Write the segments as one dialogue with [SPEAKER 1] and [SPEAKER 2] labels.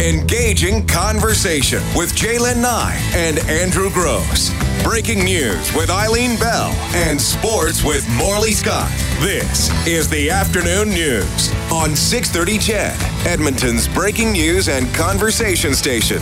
[SPEAKER 1] Engaging conversation with J'lyn Nye and Andrew Grose. Breaking news with Eileen Bell and sports with Morley Scott. This is the Afternoon News on 630 CHED, Edmonton's breaking news and conversation station.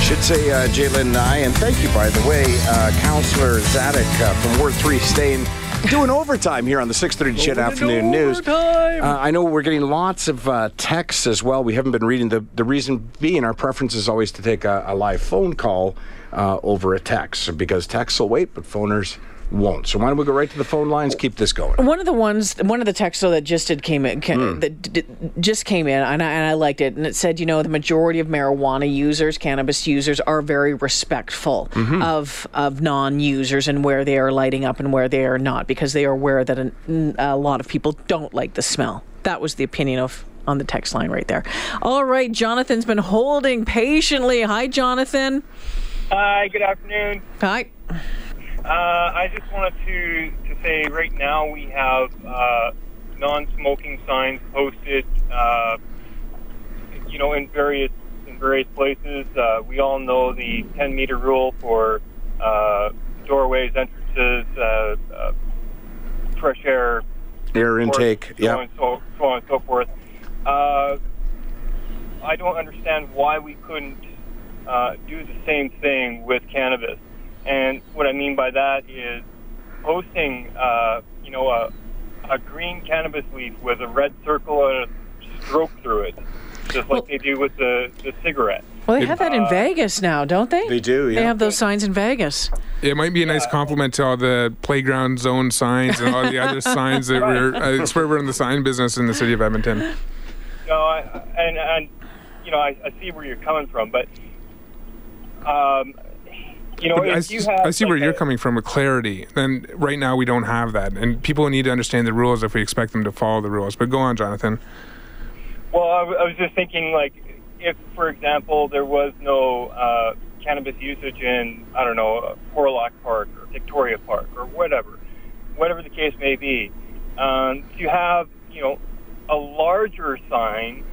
[SPEAKER 2] Should say uh, J'lyn Nye, and thank you, by the way, uh, Councillor Dziadyk uh, from Ward 3 staying doing overtime here on the 6.30 CHED Afternoon News. Uh, I know we're getting lots of uh, texts as well. We haven't been reading. The, the reason being our preference is always to take a, a live phone call uh, over a text because texts will wait, but phoners won't. So why don't we go right to the phone lines? Keep this going.
[SPEAKER 3] One of the ones, one of the texts though, that just did came in, ca-
[SPEAKER 2] Hmm.
[SPEAKER 3] that d- d- just came in, and I, and I liked it. And it said, you know, the majority of marijuana users, cannabis users, are very respectful
[SPEAKER 2] Mm-hmm.
[SPEAKER 3] of of non-users and where they are lighting up and where they are not, because they are aware that a, a lot of people don't like the smell. That was the opinion of on the text line right there. All right, Jonathan's been holding patiently. Hi, Jonathan.
[SPEAKER 4] Hi, good afternoon.
[SPEAKER 3] Hi.
[SPEAKER 4] Uh, I just wanted to, to say right now we have uh, non-smoking signs posted, uh, you know, in various in various places. Uh, we all know the 10 meter rule for uh, doorways, entrances, uh, uh, fresh air
[SPEAKER 2] Air intake.
[SPEAKER 4] so
[SPEAKER 2] Yeah.
[SPEAKER 4] and so, so on and so forth. Uh, I don't understand why we couldn't uh, do the same thing with cannabis. And what I mean by that is posting, uh, you know, a, a green cannabis leaf with a red circle and a stroke through it, just like they do with the, the cigarette.
[SPEAKER 3] Well, they have that in
[SPEAKER 4] Uh,
[SPEAKER 3] Vegas now, don't they?
[SPEAKER 2] They do, Yeah.
[SPEAKER 3] They have those signs in Vegas.
[SPEAKER 5] It might be a nice compliment to all the playground zone signs and all the other signs that we're. Uh, it's where we're in the sign business in the city of Edmonton.
[SPEAKER 4] No, I, and and you know, I, I see where you're coming from, but um, you know,
[SPEAKER 5] But I,
[SPEAKER 4] you have
[SPEAKER 5] I see where
[SPEAKER 4] like
[SPEAKER 5] you're coming from with clarity. Then right now we don't have that, and people need to understand the rules if we expect them to follow the rules. But go on, Jonathan.
[SPEAKER 4] Well, I, w- I was just thinking, like, if, for example, there was no uh, cannabis usage in, I don't know, Hawrelak Park or Victoria Park or whatever, whatever the case may be, um, to have, you know, a larger sign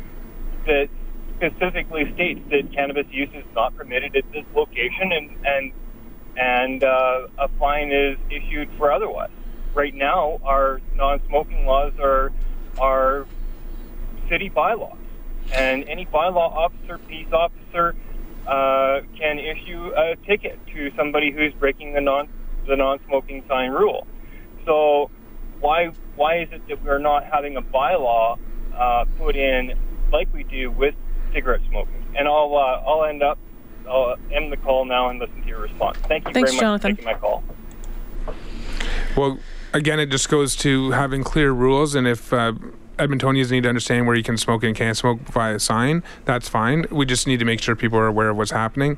[SPEAKER 4] that specifically states that cannabis use is not permitted at this location, and and and uh, a fine is issued for otherwise. Right now, our non-smoking laws are are city bylaws, and any bylaw officer, peace officer, uh, can issue a ticket to somebody who's breaking the non the non-smoking sign rule. So why why is it that we're not having a bylaw uh, put in like we do with cigarette smoking? And I'll uh, I'll end up I'll end the call now and listen to your response. Thank you
[SPEAKER 3] Thanks,
[SPEAKER 4] very much
[SPEAKER 3] Jonathan.
[SPEAKER 4] for taking my call.
[SPEAKER 5] Well, again, it just goes to having clear rules, and if uh, Edmontonians need to understand where you can smoke and can't smoke via sign, that's fine. We just need to make sure people are aware of what's happening.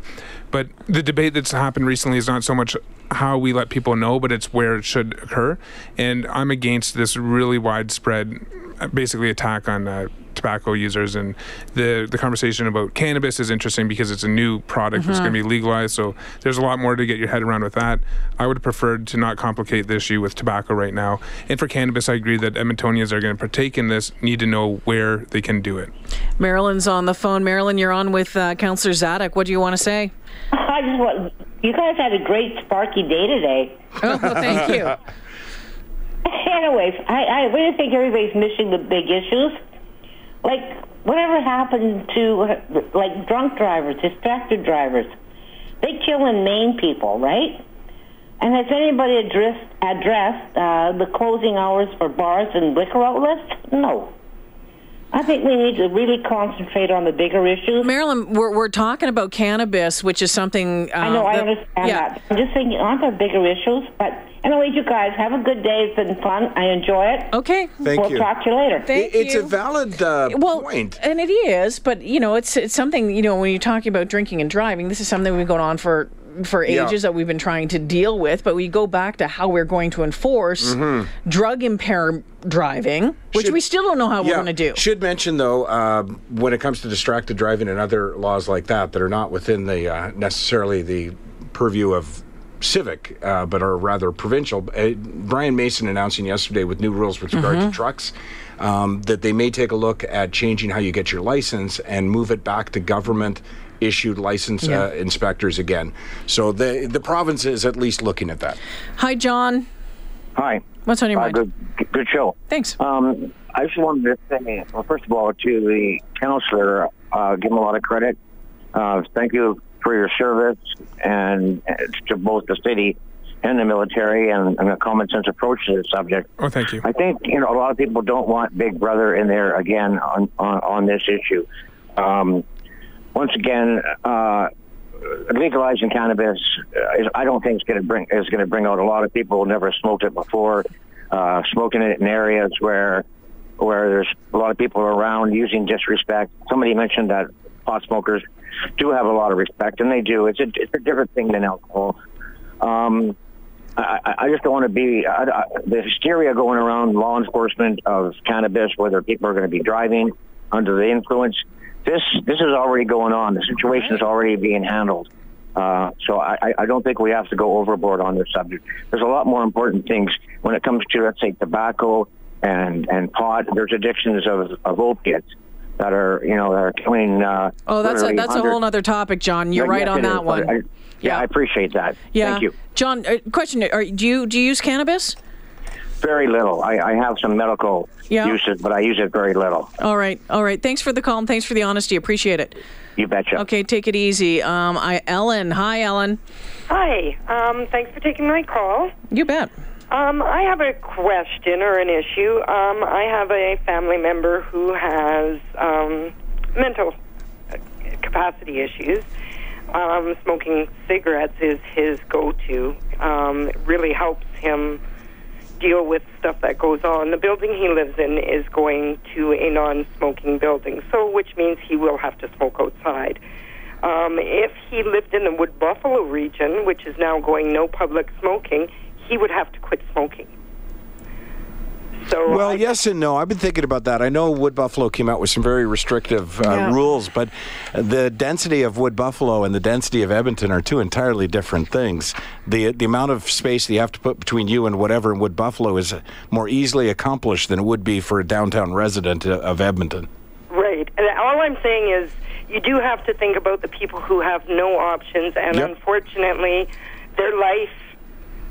[SPEAKER 5] But the debate that's happened recently is not so much how we let people know, but it's where it should occur. And I'm against this really widespread, basically, attack on. Uh, tobacco users and the the conversation about cannabis is interesting because it's a new product that's going to be legalized so there's a lot more to get your head around with that i would have preferred to not complicate the issue with tobacco right now and for cannabis i agree that edmontonians are going to partake in this need to know where they can do it
[SPEAKER 3] Marilyn's on the phone. Marilyn, you're on with uh, Councillor Dziadyk. What do you want to say?
[SPEAKER 6] I just want you guys had a great sparky day today.
[SPEAKER 3] Oh, well, thank you.
[SPEAKER 6] Anyways, I, I really think everybody's missing the big issues. Like whatever happened to like drunk drivers, distracted drivers? They kill and maim people, right? And has anybody addressed addressed uh, the closing hours for bars and liquor outlets? No. I think we need to really concentrate on the bigger issues.
[SPEAKER 3] Marilyn, we're, we're talking about cannabis, which is something. Uh,
[SPEAKER 6] I know, I
[SPEAKER 3] that-
[SPEAKER 6] understand
[SPEAKER 3] yeah.
[SPEAKER 6] that. I'm just thinking, aren't there bigger issues? But anyways, you guys have a good day. It's been fun. I enjoy it.
[SPEAKER 3] Okay.
[SPEAKER 2] Thank
[SPEAKER 6] we'll
[SPEAKER 2] you.
[SPEAKER 6] talk to you later.
[SPEAKER 3] Thank
[SPEAKER 2] it's
[SPEAKER 3] you.
[SPEAKER 2] a valid uh,
[SPEAKER 3] well,
[SPEAKER 2] point.
[SPEAKER 3] and it is, but you know, it's it's something you know when you're talking about drinking and driving. This is something we've been going on for for
[SPEAKER 2] Yeah.
[SPEAKER 3] ages that we've been trying to deal with. But we go back to how we're going to enforce drug impaired driving, which
[SPEAKER 2] Mm-hmm. Should-
[SPEAKER 3] we still don't know how we're going to do.
[SPEAKER 2] Should mention though, uh, when it comes to distracted driving and other laws like that that are not within the uh, necessarily the purview of civic, uh, but are rather provincial. Uh, Brian Mason announcing yesterday with new rules with regard to trucks um, that they may take a look at changing how you get your license and move it back to government issued license
[SPEAKER 3] Yeah.
[SPEAKER 2] uh, inspectors again. So the the province is at least looking at that.
[SPEAKER 3] Hi, John.
[SPEAKER 7] Hi.
[SPEAKER 3] What's on your
[SPEAKER 7] Uh,
[SPEAKER 3] mind?
[SPEAKER 7] good, good show.
[SPEAKER 3] Thanks.
[SPEAKER 7] Um, I just wanted to say, well, first of all, to the counselor, uh, give him a lot of credit. Uh, thank you for your service and to both the city and the military and, and a common sense approach to this subject.
[SPEAKER 5] Oh, thank you.
[SPEAKER 7] I think you know a lot of people don't want Big Brother in there again on on, on this issue. Um, once again, uh, legalizing cannabis, uh, is, I don't think is going to bring is going to bring out a lot of people who never smoked it before, uh, smoking it in areas where where there's a lot of people around using disrespect. Somebody mentioned that pot smokers do have a lot of respect, and they do. It's a it's a different thing than alcohol. Um, I, I- just don't want to be I, I, the hysteria going around law enforcement of cannabis, whether people are going to be driving under the influence. This this is already going on. The situation is already being handled. Uh, so I, I- I don't think we have to go overboard on this subject. There's a lot more important things when it comes to let's say tobacco and and pot. There's addictions of, of opiates that are you know that are killing. Uh,
[SPEAKER 3] oh, that's a,
[SPEAKER 7] literally
[SPEAKER 3] that's a whole other topic, John. You're
[SPEAKER 7] Yeah,
[SPEAKER 3] right
[SPEAKER 7] yes,
[SPEAKER 3] on
[SPEAKER 7] it
[SPEAKER 3] that
[SPEAKER 7] is,
[SPEAKER 3] one.
[SPEAKER 7] I- yeah,
[SPEAKER 3] Yeah.
[SPEAKER 7] I appreciate that.
[SPEAKER 3] yeah.
[SPEAKER 7] Thank you.
[SPEAKER 3] John, uh, question: are, Do you do you use cannabis?
[SPEAKER 7] Very little. I, I have some medical
[SPEAKER 3] Yeah.
[SPEAKER 7] uses, but I use it very little.
[SPEAKER 3] All right, all right. Thanks for the call and thanks for the honesty. Appreciate it.
[SPEAKER 7] You betcha.
[SPEAKER 3] Okay, take it easy. Um, I Ellen. Hi, Ellen.
[SPEAKER 8] Hi. Um, thanks for taking my call.
[SPEAKER 3] You bet.
[SPEAKER 8] Um, I have a question or an issue. Um, I have a family member who has um, mental uh, capacity issues. Um, smoking cigarettes is his go-to. Um, it really helps him deal with stuff that goes on. The building he lives in is going to a non-smoking building, so which means he will have to smoke outside. Um, if he lived in the Wood Buffalo region, which is now going no public smoking, he would have to quit smoking. So
[SPEAKER 2] Well,
[SPEAKER 8] I-
[SPEAKER 2] yes and no. I've been thinking about that. I know Wood Buffalo came out with some very restrictive uh,
[SPEAKER 3] Yeah.
[SPEAKER 2] rules, but the density of Wood Buffalo and the density of Edmonton are two entirely different things. The the amount of space that you have to put between you and whatever in Wood Buffalo is more easily accomplished than it would be for a downtown resident uh, of Edmonton.
[SPEAKER 8] Right. And all I'm saying is you do have to think about the people who have no options, and
[SPEAKER 2] Yep.
[SPEAKER 8] unfortunately, their life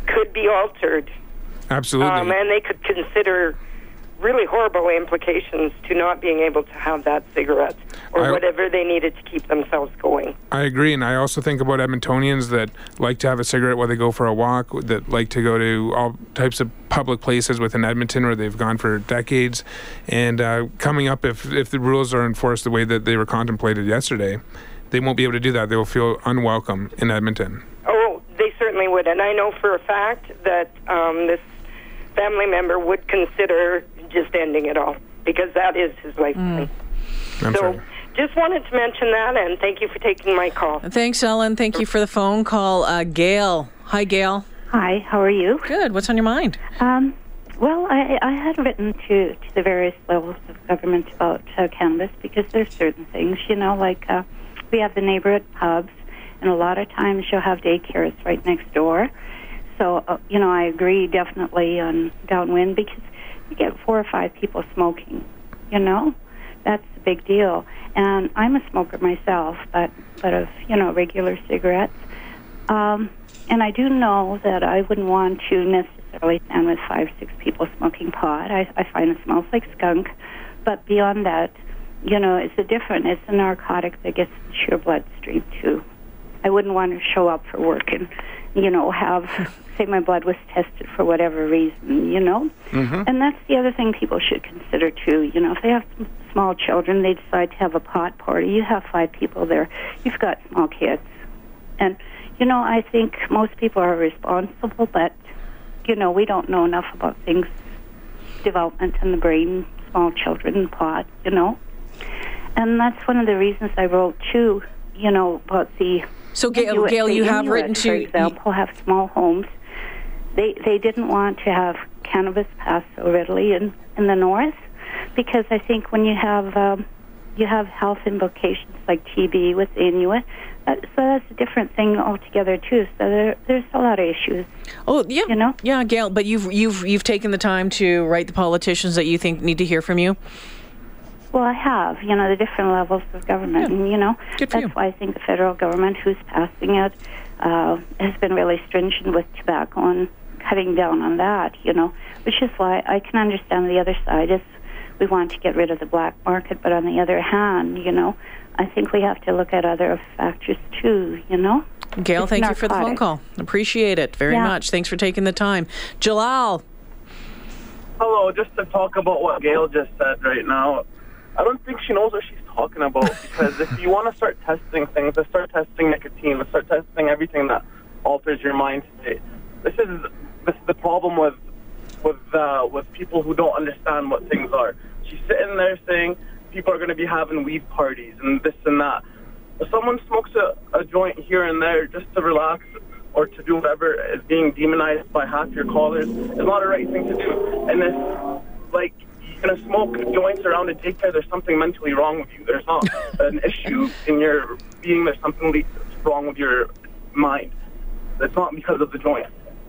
[SPEAKER 8] could be altered,
[SPEAKER 5] Absolutely.
[SPEAKER 8] um, and they could consider really horrible implications to not being able to have that cigarette or
[SPEAKER 5] I-
[SPEAKER 8] whatever they needed to keep themselves going.
[SPEAKER 5] I agree, and I also think about Edmontonians that like to have a cigarette while they go for a walk, that like to go to all types of public places within Edmonton where they've gone for decades. And uh, coming up, if if the rules are enforced the way that they were contemplated yesterday, they won't be able to do that. They will feel unwelcome in Edmonton.
[SPEAKER 8] Oh, would, and I know for a fact that um, this family member would consider just ending it all because that is his lifetime.
[SPEAKER 5] I'm
[SPEAKER 8] So,
[SPEAKER 5] sorry.
[SPEAKER 8] just wanted to mention that, and thank you for taking my call.
[SPEAKER 3] Thanks, Ellen. Thank you for the phone call. Uh, Gail. Hi, Gail.
[SPEAKER 9] Hi, how are you?
[SPEAKER 3] Good. What's on your mind?
[SPEAKER 9] Um, well, I, I had written to, to the various levels of government about uh, cannabis because there's certain things, you know, like uh, we have the neighborhood pubs, and a lot of times you'll have daycares right next door. So, uh, you know, I agree definitely on downwind because you get four or five people smoking, you know? That's a big deal. And I'm a smoker myself, but, but of, you know, regular cigarettes. Um, and I do know that I wouldn't want to necessarily stand with five, six people smoking pot. I, I find it smells like skunk. But beyond that, you know, it's a different, it's a narcotic that gets into your bloodstream too. I wouldn't want to show up for work and, you know, have, say my blood was tested for whatever reason, you know? Mm-hmm. And that's the other thing people should consider too. You know, if they have small children, they decide to have a pot party, you have five people there, you've got small kids. And, you know, I think most people are responsible, but, you know, we don't know enough about things, development in the brain, small children, pot, you know. And that's one of the reasons I wrote, too, you know, about the.
[SPEAKER 3] So, Gail, Gail
[SPEAKER 9] the
[SPEAKER 3] you have written
[SPEAKER 9] For
[SPEAKER 3] to.
[SPEAKER 9] example, have small homes. They, they didn't want to have cannabis pass so readily in, in the north because I think when you have um, you have health implications like TB with Inuit. Uh, so that's a different thing altogether too. So there, there's a lot of issues.
[SPEAKER 3] Oh yeah,
[SPEAKER 9] You know?
[SPEAKER 3] yeah, Gail. But you've you've you've taken the time to write the politicians that you think need to hear from you.
[SPEAKER 9] Well, I have, you know, the different levels of government, and you know,
[SPEAKER 3] Good
[SPEAKER 9] that's
[SPEAKER 3] you.
[SPEAKER 9] why I think the federal government, who's passing it, uh, has been really stringent with tobacco and cutting down on that. You know, which is why I can understand the other side is we want to get rid of the black market, but on the other hand, you know, I think we have to look at other factors too. You know.
[SPEAKER 3] Gail,
[SPEAKER 9] It's
[SPEAKER 3] thank you for the phone call. Appreciate it very
[SPEAKER 9] Yeah.
[SPEAKER 3] much. Thanks for taking the time, Jalal.
[SPEAKER 10] Hello, just to talk about what Gail just said right now. I don't think she knows what she's talking about because if you want to start testing things, let's start testing nicotine, let's start testing everything that alters your mind state. This is this is the problem with with uh, with people who don't understand what things are. She's sitting there saying people are going to be having weed parties and this and that. If someone smokes a, a joint here and there just to relax or to do whatever is being demonized by half your callers is not a right thing to do. And this, like, going to smoke joints around a daycare, there's something mentally wrong with you. There's not an issue in your being, there's something wrong with your mind. It's not because of the joint.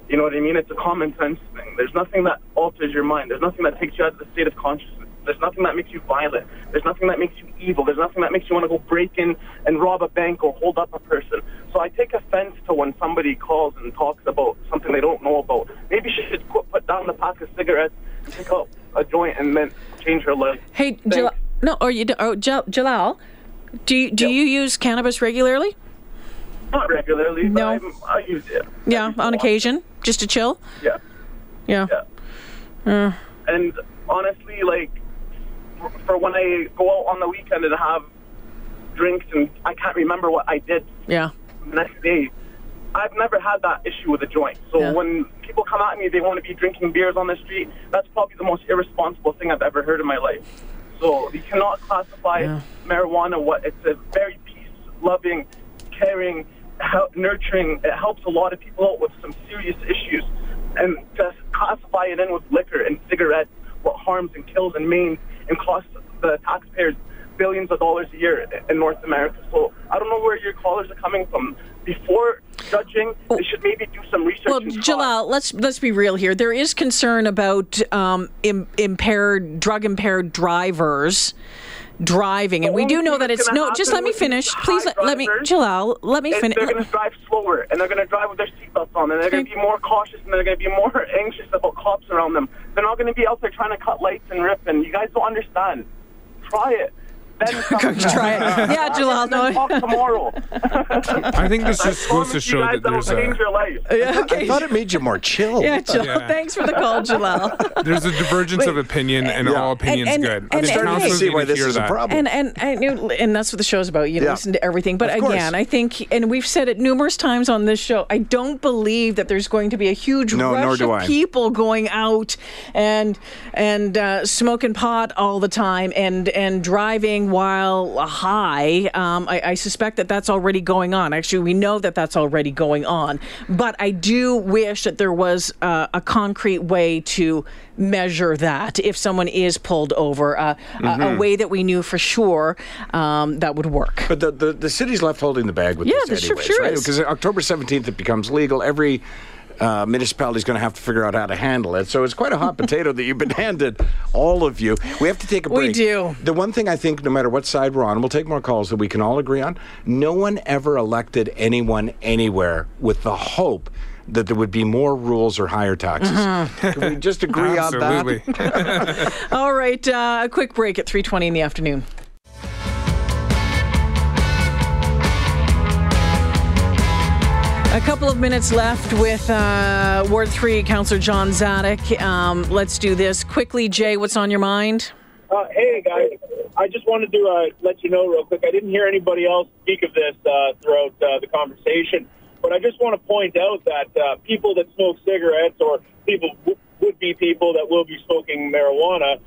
[SPEAKER 10] You know what I mean? It's a common sense thing. There's nothing that alters your mind. There's nothing that takes you out of the state of consciousness. There's nothing that makes you violent. There's nothing that makes you evil. There's nothing that makes you want to go break in and rob a bank or hold up a person. So I take offense to when somebody calls and talks about something they don't know about. Maybe she should put, down the pack of cigarettes pick up a joint and then change her life.
[SPEAKER 3] Hey, Jalal. No, or you? do- Oh, Jal- Jalal. Do you, do you use cannabis regularly?
[SPEAKER 10] Not regularly, but
[SPEAKER 3] No.
[SPEAKER 10] I'm, I use it.
[SPEAKER 3] Yeah, on occasion, just to chill.
[SPEAKER 10] Yeah.
[SPEAKER 3] Yeah.
[SPEAKER 10] Yeah. Uh. And honestly, like, for- for when I go out on the weekend and have drinks and I can't remember what I did
[SPEAKER 3] Yeah.
[SPEAKER 10] the next day, I've never had that issue with a joint. So
[SPEAKER 3] Yeah.
[SPEAKER 10] when people come at me, they want to be drinking beers on the street. That's probably the most irresponsible thing I've ever heard in my life. So you cannot classify marijuana. What it's a very peace-loving, caring, help, nurturing. It helps a lot of people out with some serious issues, and to classify it in with liquor and cigarettes, what harms and kills and maims and costs the taxpayers billions of dollars a year in North America. So I don't know where your callers are coming from. Before judging, they should maybe do some research.
[SPEAKER 3] Well. Jalal, let's let's be real here. There is concern about um, Im- impaired, drug impaired drivers driving, and we do know that it's no. Just let me finish, please. Let, let me, Jalal. Let me finish.
[SPEAKER 10] They're going to drive slower, and they're going to drive with their seatbelts on, and they're going to be more cautious, and they're going to be more anxious about cops around them. They're not going to be out there trying to cut lights and rip, and you guys don't understand. Try it. Then
[SPEAKER 3] Try it. Yeah, Jalal.
[SPEAKER 10] Then
[SPEAKER 3] No.
[SPEAKER 10] talk tomorrow.
[SPEAKER 5] I think this
[SPEAKER 10] I
[SPEAKER 5] just goes to show
[SPEAKER 10] you guys
[SPEAKER 5] that there's
[SPEAKER 10] that'll
[SPEAKER 5] a
[SPEAKER 10] your life.
[SPEAKER 3] Yeah,
[SPEAKER 2] I
[SPEAKER 3] okay.
[SPEAKER 2] thought it made you more chill.
[SPEAKER 3] Yeah, Jalal.
[SPEAKER 5] Yeah.
[SPEAKER 3] Thanks for the call, Jalal.
[SPEAKER 5] there's a divergence of opinion, and
[SPEAKER 2] Yeah.
[SPEAKER 5] all opinions
[SPEAKER 3] And- and-
[SPEAKER 5] good.
[SPEAKER 3] and- and-
[SPEAKER 2] starting to
[SPEAKER 5] Councilors
[SPEAKER 2] see why this
[SPEAKER 5] hear
[SPEAKER 2] is a problem.
[SPEAKER 3] And and and, you- and that's what the show's about. You
[SPEAKER 2] Yeah.
[SPEAKER 3] listen to everything, but again, I think, and we've said it numerous times on this show. I don't believe that there's going to be a huge
[SPEAKER 2] No, nor
[SPEAKER 3] rush
[SPEAKER 2] do
[SPEAKER 3] of
[SPEAKER 2] I.
[SPEAKER 3] people going out and and uh, smoking pot all the time and and driving while high. Um, I, I suspect that that's already going on. Actually, we know that that's already going on. But I do wish that there was uh, a concrete way to measure that if someone is pulled over, uh, a, a way that we knew for sure um, that would work.
[SPEAKER 2] But the, the, the city's left holding the bag with
[SPEAKER 3] Yeah,
[SPEAKER 2] this
[SPEAKER 3] the sure- sure
[SPEAKER 2] right? Because October 17th it becomes legal. Every uh, municipality is going to have to figure out how to handle it. So it's quite a hot potato that you've been handed, all of you. We have to take a break.
[SPEAKER 3] We do.
[SPEAKER 2] The one thing I think, no matter what side we're on, we'll take more calls that we can all agree on. No one ever elected anyone anywhere with the hope that there would be more rules or higher taxes.
[SPEAKER 3] Mm-hmm.
[SPEAKER 2] Can we just agree on that?
[SPEAKER 5] Absolutely.
[SPEAKER 3] All right, uh, a quick break at 3:20 in the afternoon. A couple of minutes left with uh, Ward 3, Councillor John Dziadyk. Um, let's do this quickly. Jay, what's on your mind?
[SPEAKER 11] Uh, hey guys, I just wanted to uh, let you know real quick. I didn't hear anybody else speak of this uh, throughout uh, the conversation, but I just want to point out that uh, people that smoke cigarettes or people w- would be people that will be smoking marijuana.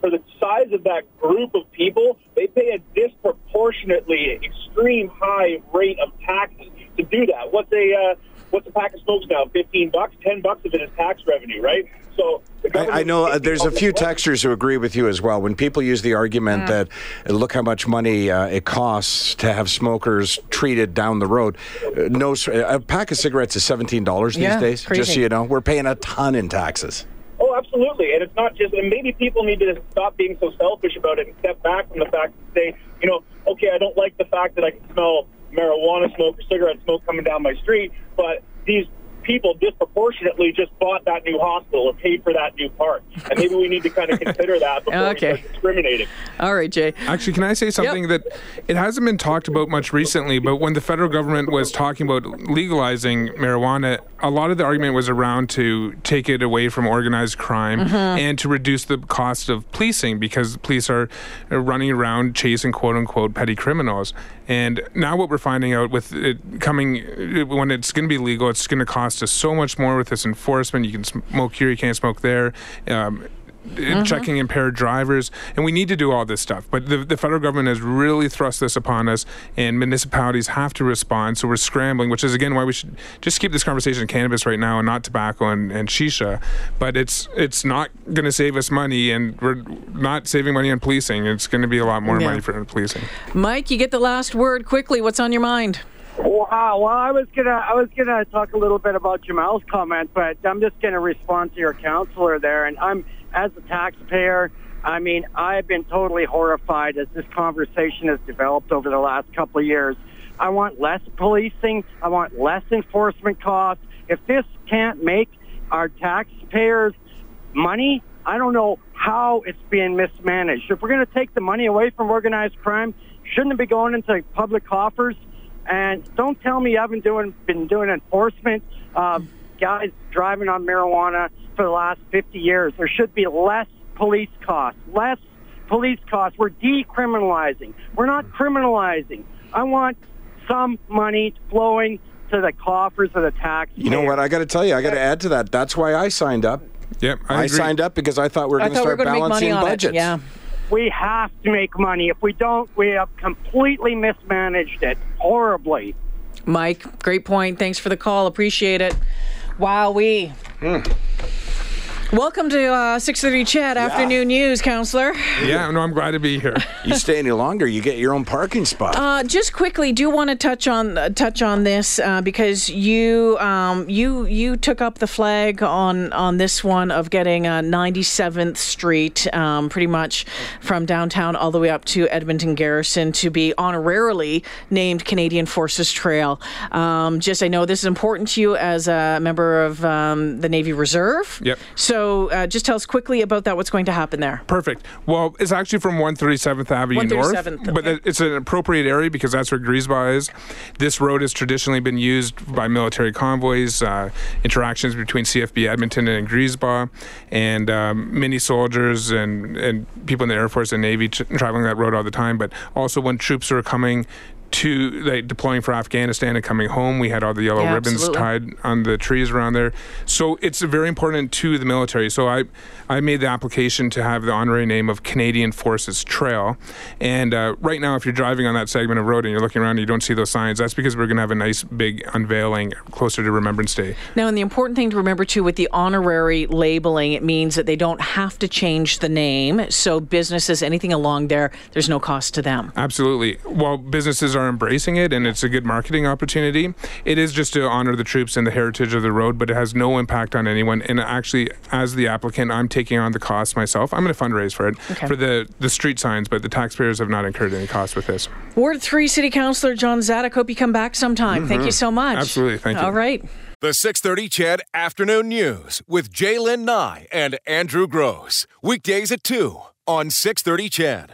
[SPEAKER 11] For the size of that group of people, they pay a disproportionately extreme high rate of taxes to do that. What's a uh, what's a pack of smokes now? Fifteen bucks, ten bucks of it is tax revenue, right? So
[SPEAKER 2] I, I know uh, there's a few texters who agree with you as well. When people use the argument
[SPEAKER 3] Mm.
[SPEAKER 2] that uh, look how much money uh, it costs to have smokers treated down the road, uh, no, s- a pack of cigarettes is seventeen dollars these
[SPEAKER 3] Yeah,
[SPEAKER 2] days.
[SPEAKER 3] crazy.
[SPEAKER 2] Just so you know, we're paying a ton in taxes.
[SPEAKER 11] Oh, absolutely. And it's not just, and maybe people need to stop being so selfish about it and step back from the fact and say, you know, okay, I don't like the fact that I can smell marijuana smoke or cigarette smoke coming down my street, but these people disproportionately just bought that new hospital or paid for that new park. And maybe we need to kind of consider that before
[SPEAKER 3] Okay.
[SPEAKER 11] we start discriminating.
[SPEAKER 3] All right, Jay.
[SPEAKER 5] Actually, can I say something that it hasn't been talked about much recently, but when the federal government was talking about legalizing marijuana, a lot of the argument was around to take it away from organized crime mm-hmm. and to reduce the cost of policing because the police are running around chasing quote unquote petty criminals. And now what we're finding out with it coming, when it's going to be legal, it's going to cost us so much more with this enforcement. You can smoke here, you can't smoke there. Um, uh, checking impaired drivers, and we need to do all this stuff. But the, the federal government has really thrust this upon us, and municipalities have to respond. So we're scrambling, which is again why we should just keep this conversation cannabis right now and not tobacco and, and shisha. But it's it's not going to save us money, and we're not saving money on policing. It's going to be a lot more
[SPEAKER 3] Yeah.
[SPEAKER 5] money for policing.
[SPEAKER 3] Mike, you get the last word quickly. What's on your mind?
[SPEAKER 12] Wow. Well, I was gonna I was gonna talk a little bit about Jamal's comment, but I'm just gonna respond to your counselor there. And I'm as a taxpayer, I mean, I've been totally horrified as this conversation has developed over the last couple of years. I want less policing. I want less enforcement costs. If this can't make our taxpayers money, I don't know how it's being mismanaged. If we're going to take the money away from organized crime, shouldn't it be going into public coffers? And don't tell me you haven't doing, been doing enforcement of guys driving on marijuana for the last 50 years. There should be less police costs, less police costs. We're decriminalizing. We're not criminalizing. I want some money flowing to the coffers of the tax.
[SPEAKER 2] You know what? I got to tell you, I got to add to that. That's why I signed up.
[SPEAKER 5] Yep,
[SPEAKER 2] I, signed up because I thought we were going to
[SPEAKER 3] thought we were
[SPEAKER 2] start
[SPEAKER 3] going to make money
[SPEAKER 2] balancing
[SPEAKER 3] on
[SPEAKER 2] budgets.
[SPEAKER 3] it. Yeah.
[SPEAKER 12] We have to make money. If we don't, we have completely mismanaged it horribly.
[SPEAKER 3] Mike, great point. Thanks for the call. Appreciate it. Wow, we. Hmm. Welcome to uh, 6:30 CHED Afternoon News, counselor.
[SPEAKER 5] Yeah, no, I'm glad to be here.
[SPEAKER 2] You stay any longer, you get your own parking spot.
[SPEAKER 3] Uh, just quickly, do want to touch on uh, touch on this uh, because you um, you you took up the flag on on this one of getting uh, 97th Street, um, pretty much from downtown all the way up to Edmonton Garrison to be honorarily named Canadian Forces Trail. Um, just I know this is important to you as a member of um, the Navy Reserve.
[SPEAKER 5] Yep.
[SPEAKER 3] So uh, just tell us quickly about that. What's going to happen there?
[SPEAKER 5] Perfect. Well, it's actually from 137th Avenue
[SPEAKER 3] 137th,
[SPEAKER 5] North, but it's an appropriate area because that's where Griesbach is. This road has traditionally been used by military convoys, uh, interactions between CFB Edmonton and Griesbach, and um, many soldiers and, and people in the Air Force and Navy tra- traveling that road all the time. But also when troops are coming to like deploying for Afghanistan and coming home, we had all the yellow
[SPEAKER 3] Yeah,
[SPEAKER 5] ribbons
[SPEAKER 3] absolutely.
[SPEAKER 5] tied on the trees around there. So it's very important to the military. So I, I made the application to have the honorary name of Canadian Forces Trail. And uh, right now, if you're driving on that segment of road and you're looking around and you don't see those signs, that's because we're going to have a nice big unveiling closer to Remembrance Day.
[SPEAKER 3] Now, and the important thing to remember too with the honorary labeling, it means that they don't have to change the name. So businesses, anything along there, there's no cost to them.
[SPEAKER 5] Absolutely. While businesses are embracing it and it's a good marketing opportunity, it is just to honor the troops and the heritage of the road, but it has no impact on anyone. And actually, as the applicant, I'm taking on the cost myself. I'm going to fundraise for it
[SPEAKER 3] Okay.
[SPEAKER 5] for the, the street signs, but the taxpayers have not incurred any cost with this.
[SPEAKER 3] Ward 3 City Councilor John Dziadyk, hope you come back sometime. Thank you mm-hmm. so much.
[SPEAKER 5] Absolutely. Thank you.
[SPEAKER 3] All right.
[SPEAKER 1] The 630 CHED Afternoon News with J'lyn Nye and Andrew Grose. Weekdays at 2 on 630 CHED.